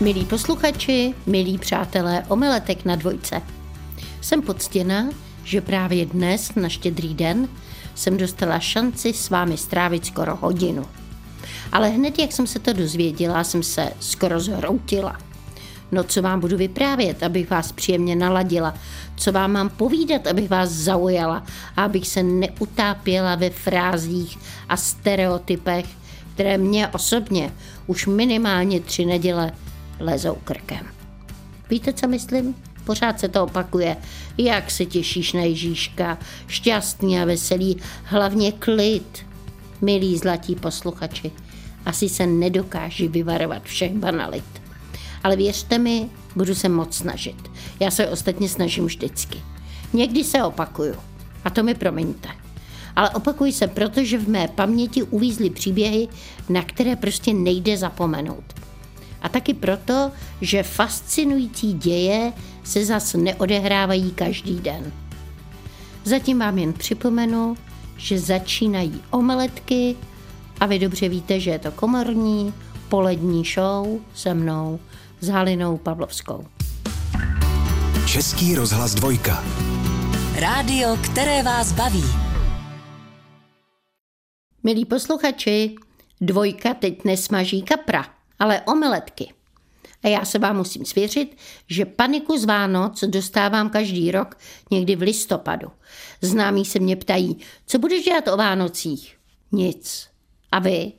Milí posluchači, milí přátelé omeletek na dvojce. Jsem poctěna, že právě dnes, na štědrý den, jsem dostala šanci s vámi strávit skoro hodinu. Ale hned, jak jsem se to dozvěděla, jsem se skoro zhroutila. No co vám budu vyprávět, abych vás příjemně naladila, co vám mám povídat, abych vás zaujala a abych se neutápěla ve frázích a stereotypech, které mě osobně už minimálně tři neděle lezou krkem. Víte, co myslím? Pořád se to opakuje. Jak se těšíš na Ježíška, šťastný a veselý, hlavně klid. Milí zlatí posluchači, asi se nedokáží vyvarovat všech banalit. Ale věřte mi, budu se moc snažit. Já se ostatně snažím vždycky. Někdy se opakuju. A to mi promiňte. Ale opakuji se, protože v mé paměti uvízly příběhy, na které prostě nejde zapomenout. A taky proto, že fascinující děje se zas neodehrávají každý den. Zatím vám jen připomenu, že začínají omeletky a vy dobře víte, že je to komorní polední show se mnou s Halinou Pavlovskou. Český rozhlas dvojka. Rádio, které vás baví. Milí posluchači, dvojka teď nesmaží kapra, ale omeletky. A já se vám musím svěřit, že paniku z Vánoc dostávám každý rok někdy v listopadu. Známí se mě ptají, co budeš dělat o Vánocích? Nic. A vy?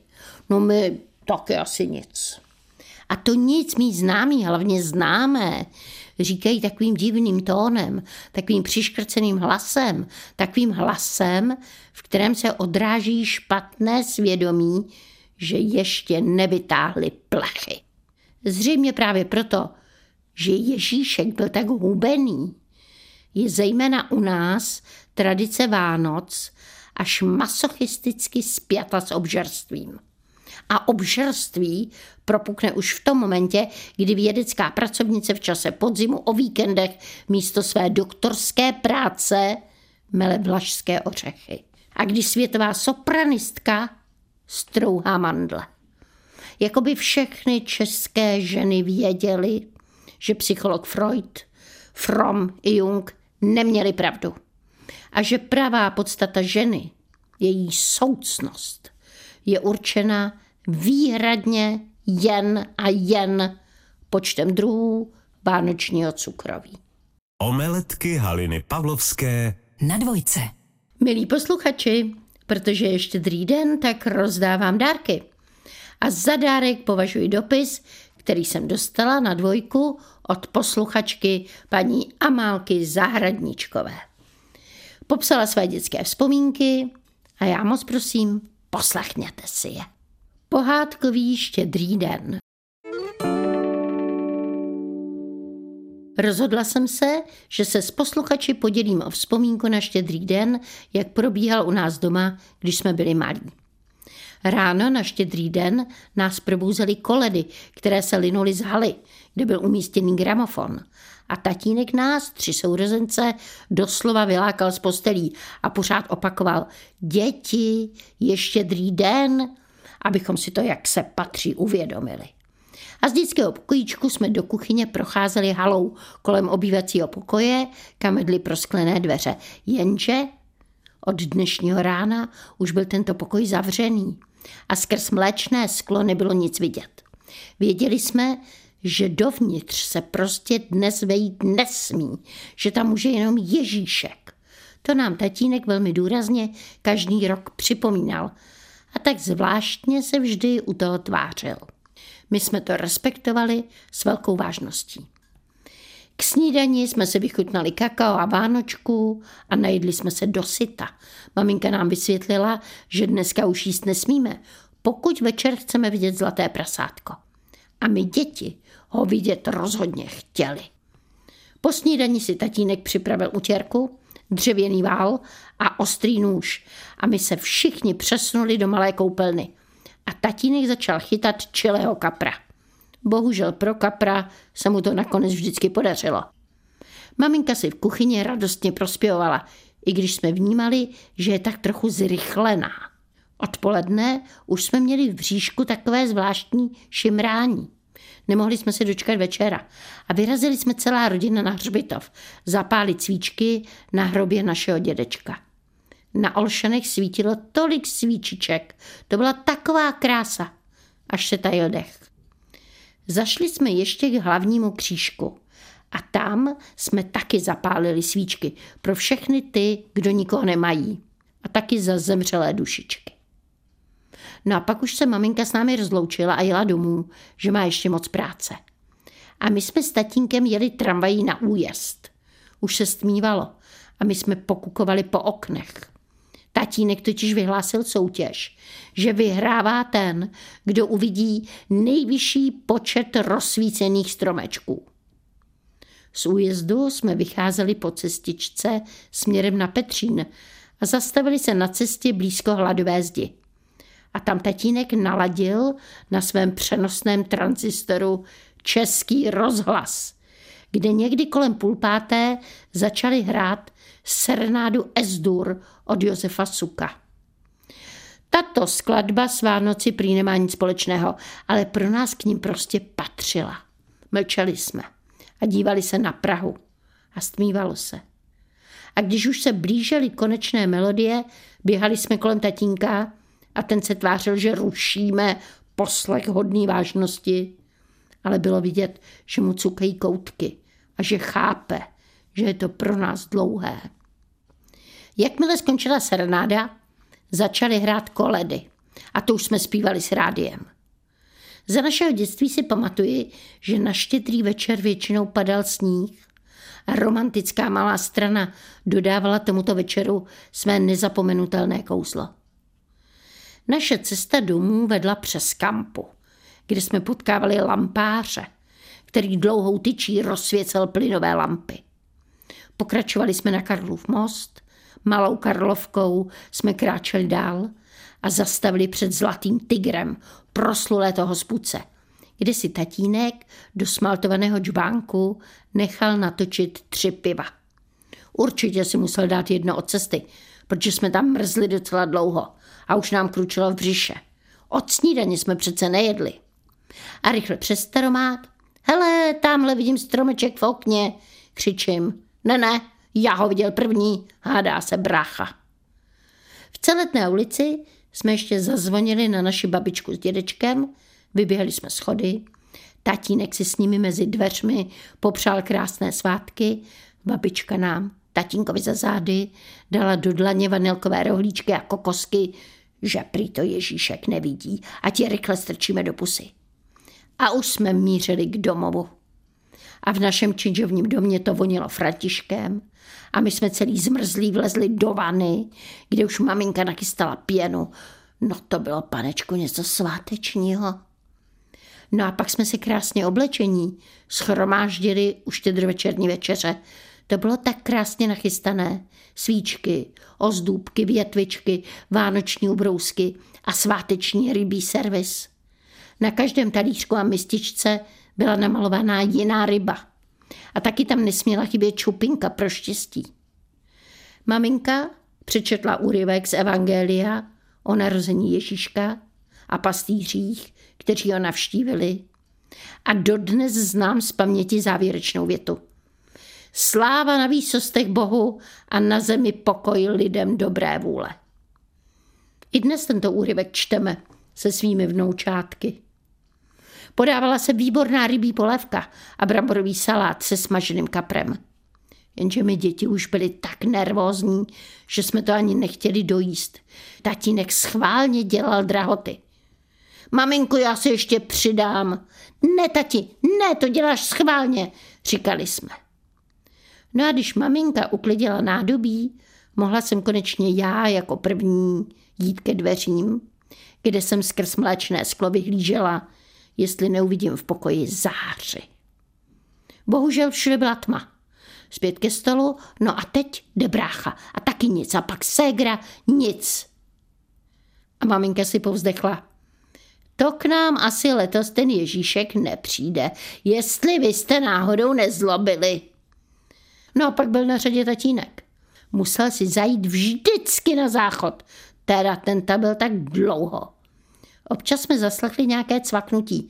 No my taky asi nic. A to nic mý známí, hlavně známé, říkají takovým divným tónem, takovým přiškrceným hlasem, takovým hlasem, v kterém se odráží špatné svědomí, že ještě nevytáhli plechy. Zřejmě právě proto, že Ježíšek byl tak hubený, je zejména u nás tradice Vánoc až masochisticky spjata s obžerstvím. A obžerství propukne už v tom momentě, kdy vědecká pracovnice v čase podzimu o víkendech místo své doktorské práce mele vlašské ořechy. A když světová sopranistka strouhá mandle. Jakoby všechny české ženy věděly, že psycholog Freud, Fromm i Jung neměli pravdu. A že pravá podstata ženy, její soucnost, je určena výhradně jen a jen počtem druhů vánočního cukroví. Omeletky Haliny Pavlovské Na dvojce. Milí posluchači, protože je štědrý den, tak rozdávám dárky. A za dárek považuji dopis, který jsem dostala na dvojku od posluchačky paní Amálky Zahradničkové. Popsala své dětské vzpomínky a já moc prosím, poslechněte si je. Pohádkový štědrý den. Rozhodla jsem se, že se s posluchači podělím o vzpomínku na štědrý den, jak probíhal u nás doma, když jsme byli malí. Ráno na štědrý den nás probouzely koledy, které se linuly z haly, kde byl umístěný gramofon. A tatínek nás, tři sourozence, doslova vylákal z postelí a pořád opakoval děti, je štědrý den, abychom si to, jak se patří, uvědomili. A z dětského pokojíčku jsme do kuchyně procházeli halou kolem obývacího pokoje, kam vedly prosklené dveře. Jenže od dnešního rána už byl tento pokoj zavřený a skrz mléčné sklo nebylo nic vidět. Věděli jsme, že dovnitř se prostě dnes vejít nesmí, že tam může jenom Ježíšek. To nám tatínek velmi důrazně každý rok připomínal a tak zvláštně se vždy u toho tvářil. My jsme to respektovali s velkou vážností. K snídani jsme si vychutnali kakao a vánočku a najedli jsme se do syta. Maminka nám vysvětlila, že dneska už jíst nesmíme, pokud večer chceme vidět zlaté prasátko. A my děti ho vidět rozhodně chtěli. Po snídani si tatínek připravil utěrku, dřevěný vál a ostrý nůž a my se všichni přesunuli do malé koupelny. A tatínek začal chytat čilého kapra. Bohužel pro kapra se mu to nakonec vždycky podařilo. Maminka si v kuchyni radostně prospěvovala, i když jsme vnímali, že je tak trochu zrychlená. Odpoledne už jsme měli v bříšku takové zvláštní šimrání. Nemohli jsme se dočkat večera a vyrazili jsme celá rodina na hřbitov zapálit svíčky na hrobě našeho dědečka. Na Olšanech svítilo tolik svíčiček, to byla taková krása, až se tajil dech. Zašli jsme ještě k hlavnímu křížku a tam jsme taky zapálili svíčky pro všechny ty, kdo nikoho nemají a taky za zemřelé dušičky. No a pak už se maminka s námi rozloučila a jela domů, že má ještě moc práce. A my jsme s tatínkem jeli tramvají na újezd. Už se stmívalo a my jsme pokukovali po oknech. Tatínek totiž vyhlásil soutěž, že vyhrává ten, kdo uvidí nejvyšší počet rozsvícených stromečků. Z újezdu jsme vycházeli po cestičce směrem na Petřín a zastavili se na cestě blízko hladové zdi. A tam tatínek naladil na svém přenosném transistoru český rozhlas, kde někdy kolem půl páté začali hrát serenádu Esdur od Josefa Suka. Tato skladba s Vánoci prý nemá nic společného, ale pro nás k ním prostě patřila. Mlčeli jsme a dívali se na Prahu a stmívalo se. A když už se blížily konečné melodie, běhali jsme kolem tatínka a ten se tvářil, že rušíme poslech hodný vážnosti, ale bylo vidět, že mu cukají koutky a že chápe, že je to pro nás dlouhé. Jakmile skončila serenáda, začaly hrát koledy a to už jsme zpívali s rádiem. Za našeho dětství si pamatuji, že na štědrý večer většinou padal sníh a romantická malá strana dodávala tomuto večeru své nezapomenutelné kouzlo. Naše cesta domů vedla přes kampu, kde jsme potkávali lampáře, který dlouhou tyčí rozsvěcel plynové lampy. Pokračovali jsme na Karlův most, malou Karlovkou jsme kráčeli dál a zastavili před Zlatým tigrem, proslulé toho spuce, kde si tatínek do smaltovaného džbánku nechal natočit tři piva. Určitě si musel dát jedno od cesty, protože jsme tam mrzli docela dlouho a už nám kručilo v břiše. Od snídaně jsme přece nejedli. A rychle přes staromát. Hele, tamhle vidím stromeček v okně, křičím. Ne, ne, já ho viděl první, hádá se brácha. V celetné ulici jsme ještě zazvonili na naši babičku s dědečkem, vyběhli jsme schody, tatínek si s nimi mezi dveřmi popřál krásné svátky, babička nám, tatínkovi za zády, dala do dlaně vanilkové rohlíčky a kokosky, že prý to Ježíšek nevidí, a ti rychle strčíme do pusy. A už jsme mířili k domovu. A v našem činžovním domě to vonilo Františkem a my jsme celý zmrzlí vlezli do vany, kde už maminka nachystala pěnu. No to bylo, panečku, něco svátečního. No a pak jsme se krásně oblečení schromáždili už štědrovečerní večeře. To bylo tak krásně nachystané. Svíčky, ozdůbky, větvičky, vánoční ubrousky a sváteční rybí servis. Na každém talířku a mističce byla namalovaná jiná ryba. A taky tam nesměla chybět čupinka pro štěstí. Maminka přečetla úryvek z Evangelia o narození Ježíška a pastýřích, kteří ho navštívili. A dodnes znám z paměti závěrečnou větu. Sláva na výsostech Bohu a na zemi pokoj lidem dobré vůle. I dnes tento úryvek čteme se svými vnoučátky. Podávala se výborná rybí polévka a bramborový salát se smaženým kaprem. Jenže my děti už byli tak nervózní, že jsme to ani nechtěli dojíst. Tatínek schválně dělal drahoty. Maminku, já se ještě přidám. Ne, tati, ne, to děláš schválně, říkali jsme. No a když maminka uklidila nádobí, mohla jsem konečně já jako první jít ke dveřím, kde jsem skrz mléčné sklo vyhlížela jestli neuvidím v pokoji záři. Bohužel všude byla tma. Zpět ke stolu, no a teď jde brácha a taky nic a pak ségra, nic. A maminka si povzdechla. To k nám asi letos ten Ježíšek nepřijde, jestli vy jste náhodou nezlobili. No a pak byl na řadě tatínek. Musel si zajít vždycky na záchod, teda ten tam byl tak dlouho. Občas jsme zaslechli nějaké cvaknutí.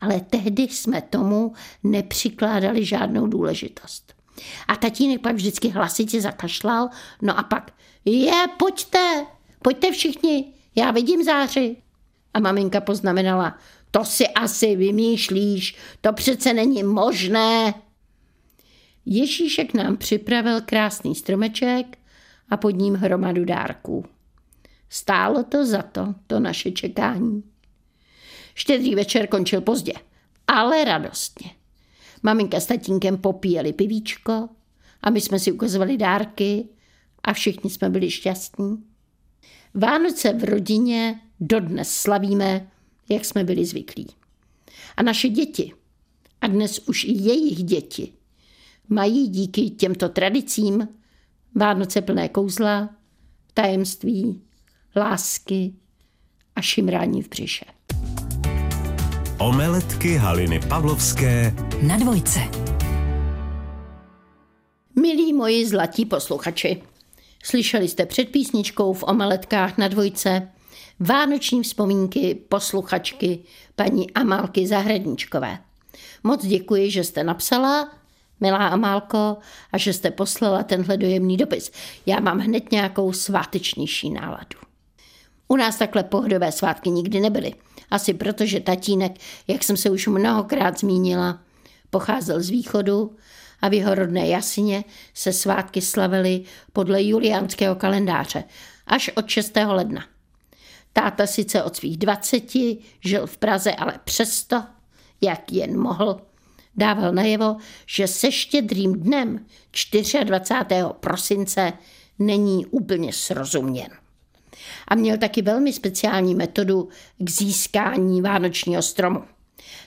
Ale tehdy jsme tomu nepřikládali žádnou důležitost. A tatínek pak vždycky hlasitě zakašlal, no a pak, je, pojďte, pojďte všichni, já vidím záři. A maminka poznamenala, to si asi vymýšlíš, to přece není možné. Ježíšek nám připravil krásný stromeček a pod ním hromadu dárků. Stálo to za to, to naše čekání. Štědrý večer končil pozdě, ale radostně. Maminka s tatínkem popíjeli pivíčko a my jsme si ukazovali dárky a všichni jsme byli šťastní. Vánoce v rodině dodnes slavíme, jak jsme byli zvyklí. A naše děti, a dnes už i jejich děti, mají díky těmto tradicím Vánoce plné kouzla, tajemství, lásky a šimrání v břiše. Omeletky Haliny Pavlovské na dvojce. Milí moji zlatí posluchači, slyšeli jste před písničkou v Omeletkách na dvojce vánoční vzpomínky posluchačky paní Amálky Zahradničkové. Moc děkuji, že jste napsala, milá Amálko, a že jste poslala tenhle dojemný dopis. Já mám hned nějakou svátečnější náladu. U nás takhle pohodové svátky nikdy nebyly. Asi protože tatínek, jak jsem se už mnohokrát zmínila, pocházel z východu a v jeho rodné Jasině se svátky slavily podle juliánského kalendáře až od 6. ledna. Táta sice od svých 20 žil v Praze, ale přesto, jak jen mohl, dával najevo, že se štědrým dnem 24. prosince není úplně srozuměn a měl taky velmi speciální metodu k získání vánočního stromu.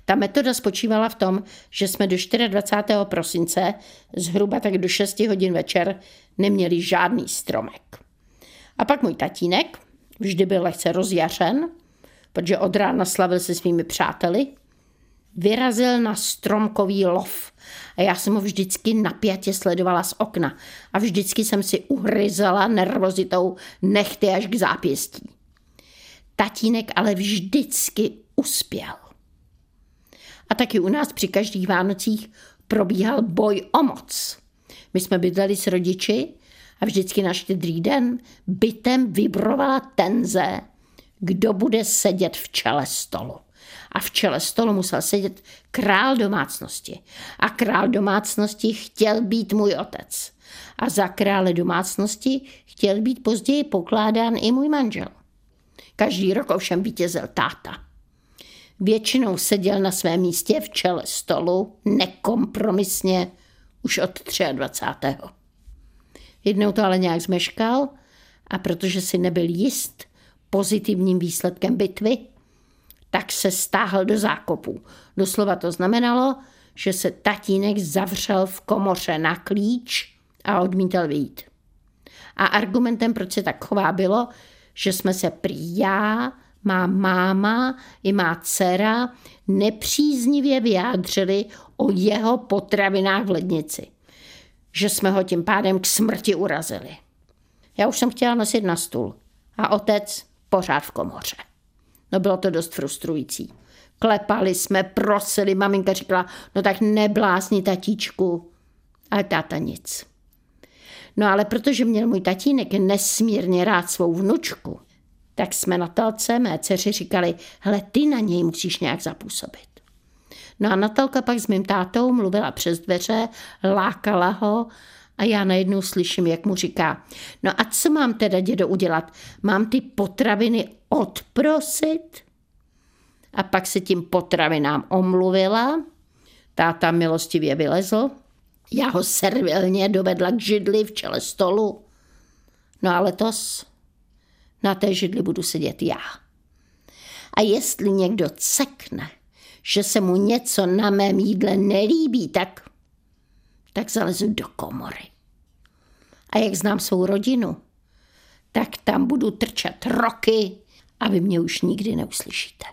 Ta metoda spočívala v tom, že jsme do 24. prosince zhruba tak do 6 hodin večer neměli žádný stromek. A pak můj tatínek vždy byl lehce rozjařen, protože od rána slavil se svými přáteli, vyrazil na stromkový lov a já jsem ho vždycky napjatě sledovala z okna a vždycky jsem si uhryzala nervozitou nechty až k zápěstí. Tatínek ale vždycky uspěl. A taky u nás při každých Vánocích probíhal boj o moc. My jsme bydleli s rodiči a vždycky na štědrý den bytem vybrovala tenze, kdo bude sedět v čele stolu a v čele stolu musel sedět král domácnosti. A král domácnosti chtěl být můj otec. A za krále domácnosti chtěl být později pokládán i můj manžel. Každý rok ovšem vítězil táta. Většinou seděl na svém místě v čele stolu nekompromisně už od 23. Jednou to ale nějak zmeškal a protože si nebyl jist pozitivním výsledkem bitvy, tak se stáhl do zákopu. Doslova to znamenalo, že se tatínek zavřel v komoře na klíč a odmítal vyjít. A argumentem, proč se tak chová, bylo, že jsme se prý já, má máma i má dcera nepříznivě vyjádřili o jeho potravinách v lednici. Že jsme ho tím pádem k smrti urazili. Já už jsem chtěla nosit na stůl a otec pořád v komoře. No bylo to dost frustrující. Klepali jsme, prosili, maminka říkala, no tak neblázni tatíčku. Ale táta nic. No ale protože měl můj tatínek nesmírně rád svou vnučku, tak jsme Natalce, mé dceři, říkali, hele, ty na něj musíš nějak zapůsobit. No a Natalka pak s mým tátou mluvila přes dveře, lákala ho a já najednou slyším, jak mu říká, no a co mám teda, dědo, udělat? Mám ty potraviny odprosit? A pak se tím potravinám omluvila. Táta milostivě vylezl. Já ho servilně dovedla k židli v čele stolu. No a letos na té židli budu sedět já. A jestli někdo cekne, že se mu něco na mém jídle nelíbí, tak, tak zalezu do komory. A jak znám svou rodinu, tak tam budu trčet roky a vy mě už nikdy neuslyšíte.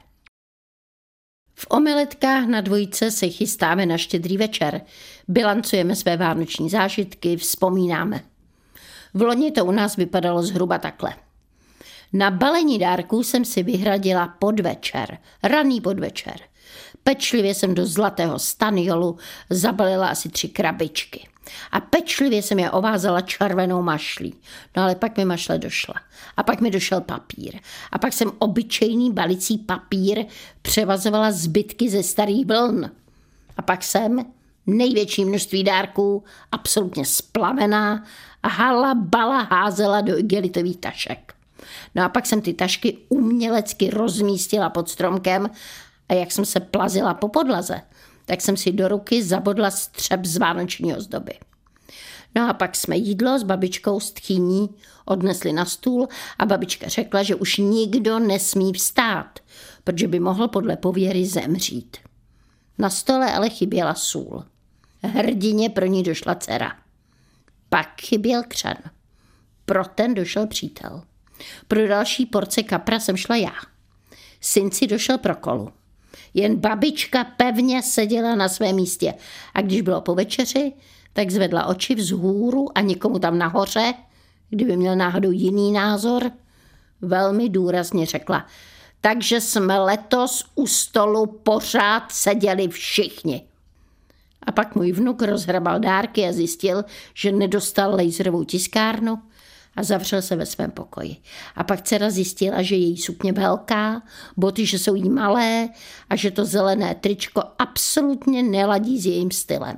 V omeletkách na dvojice se chystáme na štědrý večer, bilancujeme své vánoční zážitky, vzpomínáme. V loni to u nás vypadalo zhruba takhle. Na balení dárků jsem si vyhradila podvečer, raný podvečer. Pečlivě jsem do zlatého staniolu zabalila asi tři krabičky. A pečlivě jsem je ovázala červenou mašlí. No ale pak mi mašle došla. A pak mi došel papír. A pak jsem obyčejný balicí papír převazovala zbytky ze starých vln. A pak jsem největší množství dárků, absolutně splavená a hala bala házela do igelitových tašek. No a pak jsem ty tašky umělecky rozmístila pod stromkem a jak jsem se plazila po podlaze, tak jsem si do ruky zabodla střep z vánoční ozdoby. No a pak jsme jídlo s babičkou z tchýní odnesli na stůl a babička řekla, že už nikdo nesmí vstát, protože by mohl podle pověry zemřít. Na stole ale chyběla sůl. Hrdině pro ní došla dcera. Pak chyběl křen. Pro ten došel přítel. Pro další porce kapra jsem šla já. Synci došel pro kolu. Jen babička pevně seděla na svém místě a když bylo po večeři, tak zvedla oči vzhůru a někomu tam nahoře, kdyby měl náhodou jiný názor, velmi důrazně řekla, takže jsme letos u stolu pořád seděli všichni. A pak můj vnuk rozhrabal dárky a zjistil, že nedostal laserovou tiskárnu a zavřel se ve svém pokoji. A pak dcera zjistila, že její sukně velká, boty, že jsou jí malé a že to zelené tričko absolutně neladí s jejím stylem.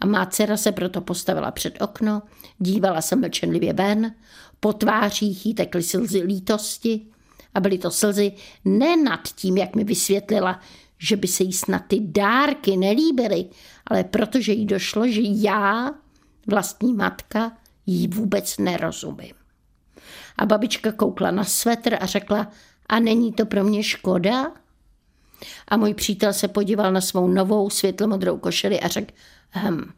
A má dcera se proto postavila před okno, dívala se mlčenlivě ven, po tvářích jí tekly slzy lítosti a byly to slzy ne nad tím, jak mi vysvětlila, že by se jí snad ty dárky nelíbily, ale protože jí došlo, že já, vlastní matka, jí vůbec nerozumím. A babička koukla na svetr a řekla, a není to pro mě škoda? A můj přítel se podíval na svou novou světlomodrou košeli a řekl, hm,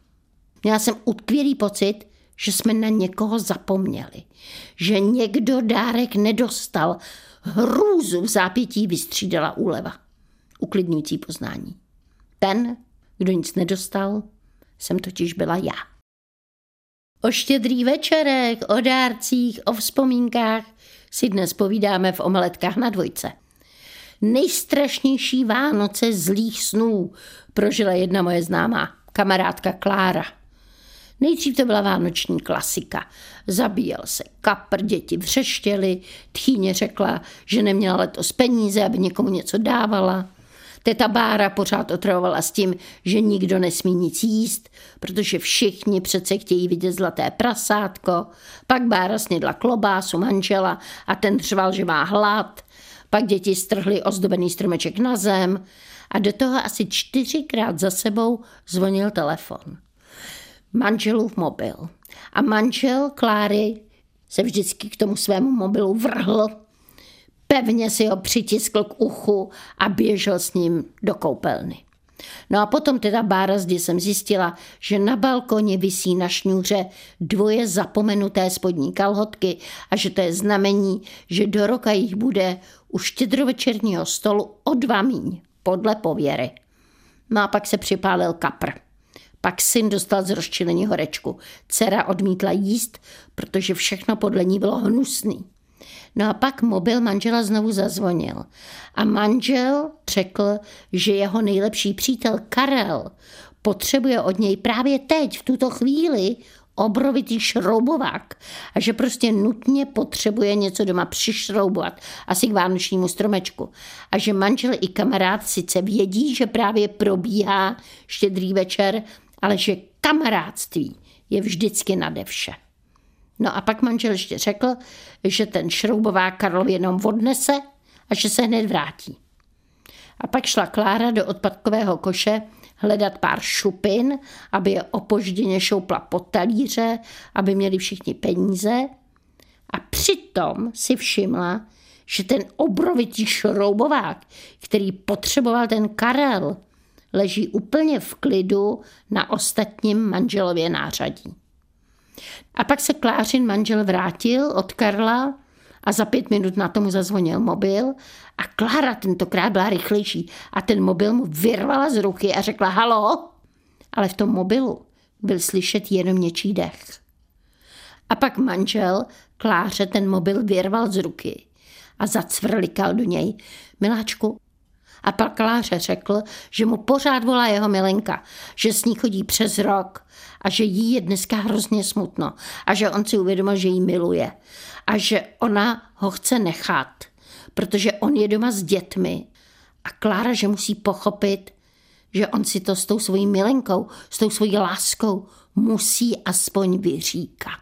měla jsem utkvělý pocit, že jsme na někoho zapomněli, že někdo dárek nedostal, hrůzu v zápětí vystřídala úleva. Uklidňující poznání. Ten, kdo nic nedostal, jsem totiž byla já. O štědrý večerech, o dárcích, o vzpomínkách si dnes povídáme v omeletkách na dvojce. Nejstrašnější Vánoce zlých snů prožila jedna moje známá, kamarádka Klára. Nejdřív to byla vánoční klasika. Zabíjel se kapr, děti vřeštěly, tchýně řekla, že neměla letos peníze, aby někomu něco dávala. Teta Bára pořád otravovala s tím, že nikdo nesmí nic jíst, protože všichni přece chtějí vidět zlaté prasátko. Pak Bára snědla klobásu manžela a ten třval, že má hlad. Pak děti strhly ozdobený stromeček na zem a do toho asi čtyřikrát za sebou zvonil telefon. Manželův mobil. A manžel Kláry se vždycky k tomu svému mobilu vrhl Pevně si ho přitiskl k uchu a běžel s ním do koupelny. No a potom teda Bára zdi jsem zjistila, že na balkoně visí na šňůře dvoje zapomenuté spodní kalhotky a že to je znamení, že do roka jich bude u štědrovečerního stolu o dva míň, podle pověry. No a pak se připálil kapr. Pak syn dostal z rozčilení horečku. Dcera odmítla jíst, protože všechno podle ní bylo hnusný. No a pak mobil manžela znovu zazvonil. A manžel řekl, že jeho nejlepší přítel Karel potřebuje od něj právě teď, v tuto chvíli, obrovitý šroubovák a že prostě nutně potřebuje něco doma přišroubovat, asi k vánočnímu stromečku. A že manžel i kamarád sice vědí, že právě probíhá štědrý večer, ale že kamarádství je vždycky nade vše. No a pak manžel ještě řekl, že ten šroubovák Karl jenom odnese a že se hned vrátí. A pak šla Klára do odpadkového koše hledat pár šupin, aby je opožděně šoupla po talíře, aby měli všichni peníze. A přitom si všimla, že ten obrovitý šroubovák, který potřeboval ten Karel, leží úplně v klidu na ostatním manželově nářadí. A pak se Klářin manžel vrátil od Karla a za pět minut na tomu zazvonil mobil a Klára tentokrát byla rychlejší a ten mobil mu vyrvala z ruky a řekla halo, ale v tom mobilu byl slyšet jenom něčí dech. A pak manžel Kláře ten mobil vyrval z ruky a zacvrlikal do něj. Miláčku, A pak Kláře řekl, že mu pořád volá jeho milenka, že s ní chodí přes rok a že jí je dneska hrozně smutno a že on si uvědomil, že jí miluje a že ona ho chce nechat, protože on je doma s dětmi a Klára, že musí pochopit, že on si to s tou svojí milenkou, s tou svojí láskou musí aspoň vyříkat.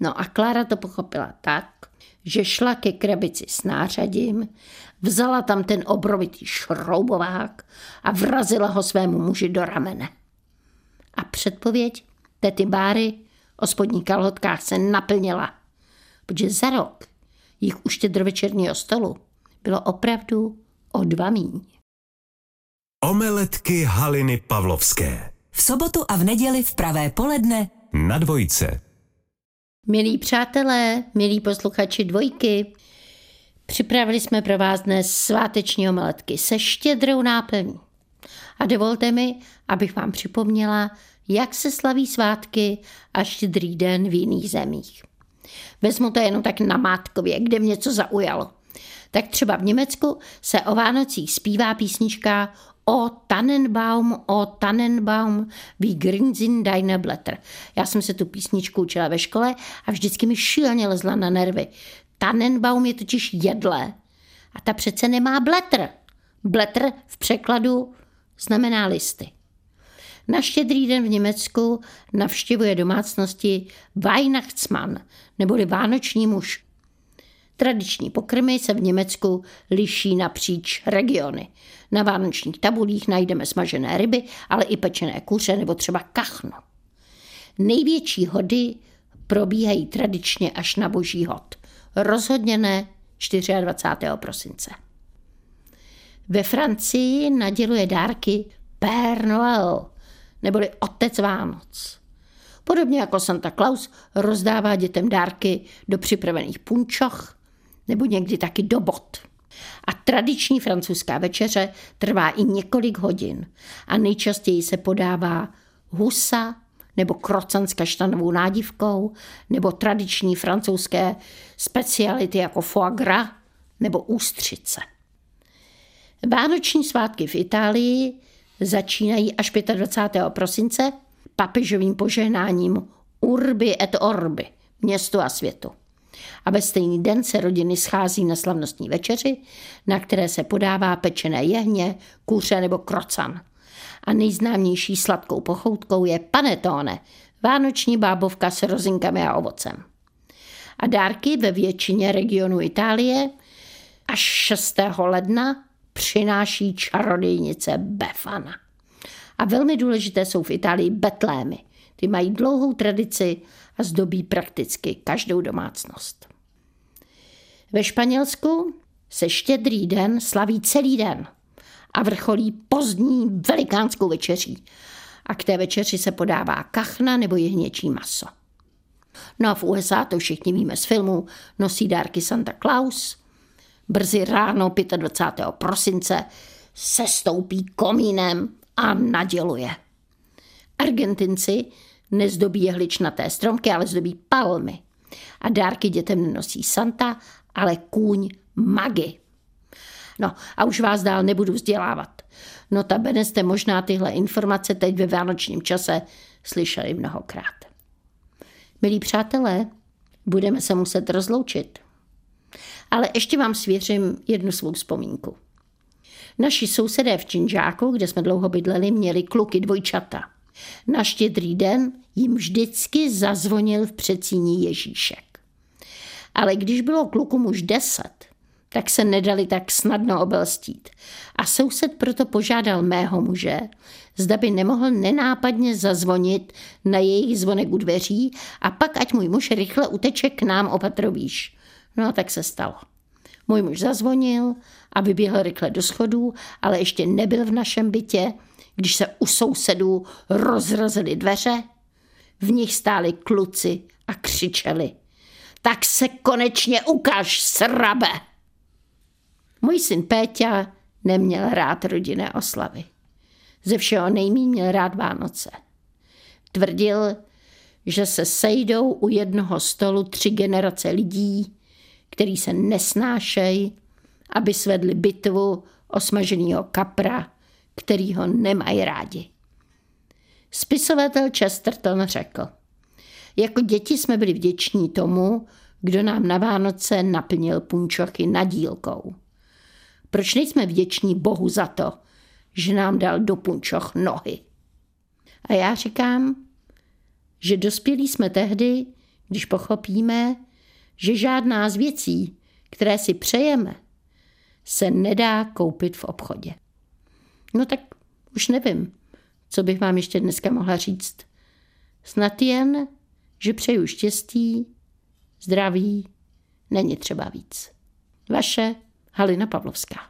No a Klára to pochopila tak, že šla ke krabici s nářadím, vzala tam ten obrovitý šroubovák a vrazila ho svému muži do ramene. A předpověď tety Báry o spodních kalhotkách se naplnila, protože za rok jich u štědrovečerního stolu bylo opravdu o dva míň. Omeletky Haliny Pavlovské. V sobotu a v neděli v pravé poledne Na dvojce. Milí přátelé, milí posluchači dvojky, připravili jsme pro vás dnes sváteční omeletky se štědrou náplní. A dovolte mi, abych vám připomněla, jak se slaví svátky a štědrý den v jiných zemích. Vezmu to jenom tak na mátkově, kde mě něco zaujalo. Tak třeba v Německu se o Vánocích zpívá písnička O Tannenbaum, o Tannenbaum, wie grün sind deine Blätter. Já jsem se tu písničku učila ve škole a vždycky mi šíleně lezla na nervy. Tannenbaum je totiž jedlé a ta přece nemá bletr. Bletr v překladu znamená listy. Na štědrý den v Německu navštěvuje domácnosti Weihnachtsmann, neboli Vánoční muž. Tradiční pokrmy se v Německu liší napříč regiony. Na vánočních tabulích najdeme smažené ryby, ale i pečené kuře nebo třeba kachnu. Největší hody probíhají tradičně až na boží hod. Rozhodně ne 24. prosince. Ve Francii naděluje dárky Père Noël, neboli Otec Vánoc. Podobně jako Santa Claus rozdává dětem dárky do připravených punčoch nebo někdy taky do bot. A tradiční francouzská večeře trvá i několik hodin a nejčastěji se podává husa nebo krocan s kaštanovou nádivkou nebo tradiční francouzské speciality jako foie gras nebo ústřice. Vánoční svátky v Itálii začínají až 25. prosince papežovým požehnáním Urbi et Orbi, městu a světu. A ve stejný den se rodiny schází na slavnostní večeři, na které se podává pečené jehně, kuře nebo krocan. A nejznámější sladkou pochoutkou je panetone, vánoční bábovka s rozinkami a ovocem. A dárky ve většině regionu Itálie až 6. ledna přináší čarodějnice Befana. A velmi důležité jsou v Itálii betlémy. Ty mají dlouhou tradici a zdobí prakticky každou domácnost. Ve Španělsku se štědrý den slaví celý den a vrcholí pozdní velikánskou večeří. A k té večeři se podává kachna nebo jehněčí maso. No a v USA, to všichni víme z filmu, nosí dárky Santa Claus. Brzy ráno 25. prosince se stoupí komínem a naděluje. Argentinci nezdobí jehličnaté stromky, ale zdobí palmy. A dárky dětem nenosí Santa, ale kůň Magy. No a už vás dál nebudu vzdělávat. Notabene jste možná tyhle informace teď ve vánočním čase slyšeli mnohokrát. Milí přátelé, budeme se muset rozloučit. Ale ještě vám svěřím jednu svou vzpomínku. Naši sousedé v Činžáku, kde jsme dlouho bydleli, měli kluky dvojčata. Na štědrý den jim vždycky zazvonil v předsíní Ježíšek. Ale když bylo klukům už deset, tak se nedali tak snadno obelstít. A soused proto požádal mého muže, zda by nemohl nenápadně zazvonit na jejich zvonek u dveří a pak ať můj muž rychle uteče k nám opatrovíš. No a tak se stalo. Můj muž zazvonil a vyběhl rychle do schodů, ale ještě nebyl v našem bytě, když se u sousedů rozrazily dveře. V nich stáli kluci a křičeli. Tak se konečně ukáž, srabe! Můj syn Péťa neměl rád rodinné oslavy. Ze všeho nejmí měl rád Vánoce. Tvrdil, že se sejdou u jednoho stolu tři generace lidí, který se nesnášejí, aby svedli bitvu osmaženého kapra, který ho nemají rádi. Spisovatel Chesterton řekl, jako děti jsme byli vděční tomu, kdo nám na Vánoce naplnil punčochy nadílkou. Proč nejsme vděční Bohu za to, že nám dal do punčoch nohy? A já říkám, že dospělí jsme tehdy, když pochopíme, že žádná z věcí, které si přejeme, se nedá koupit v obchodě. No tak už nevím, co bych vám ještě dneska mohla říct. Snad jen, že přeju štěstí, zdraví, není třeba víc. Vaše Halina Pavlovská.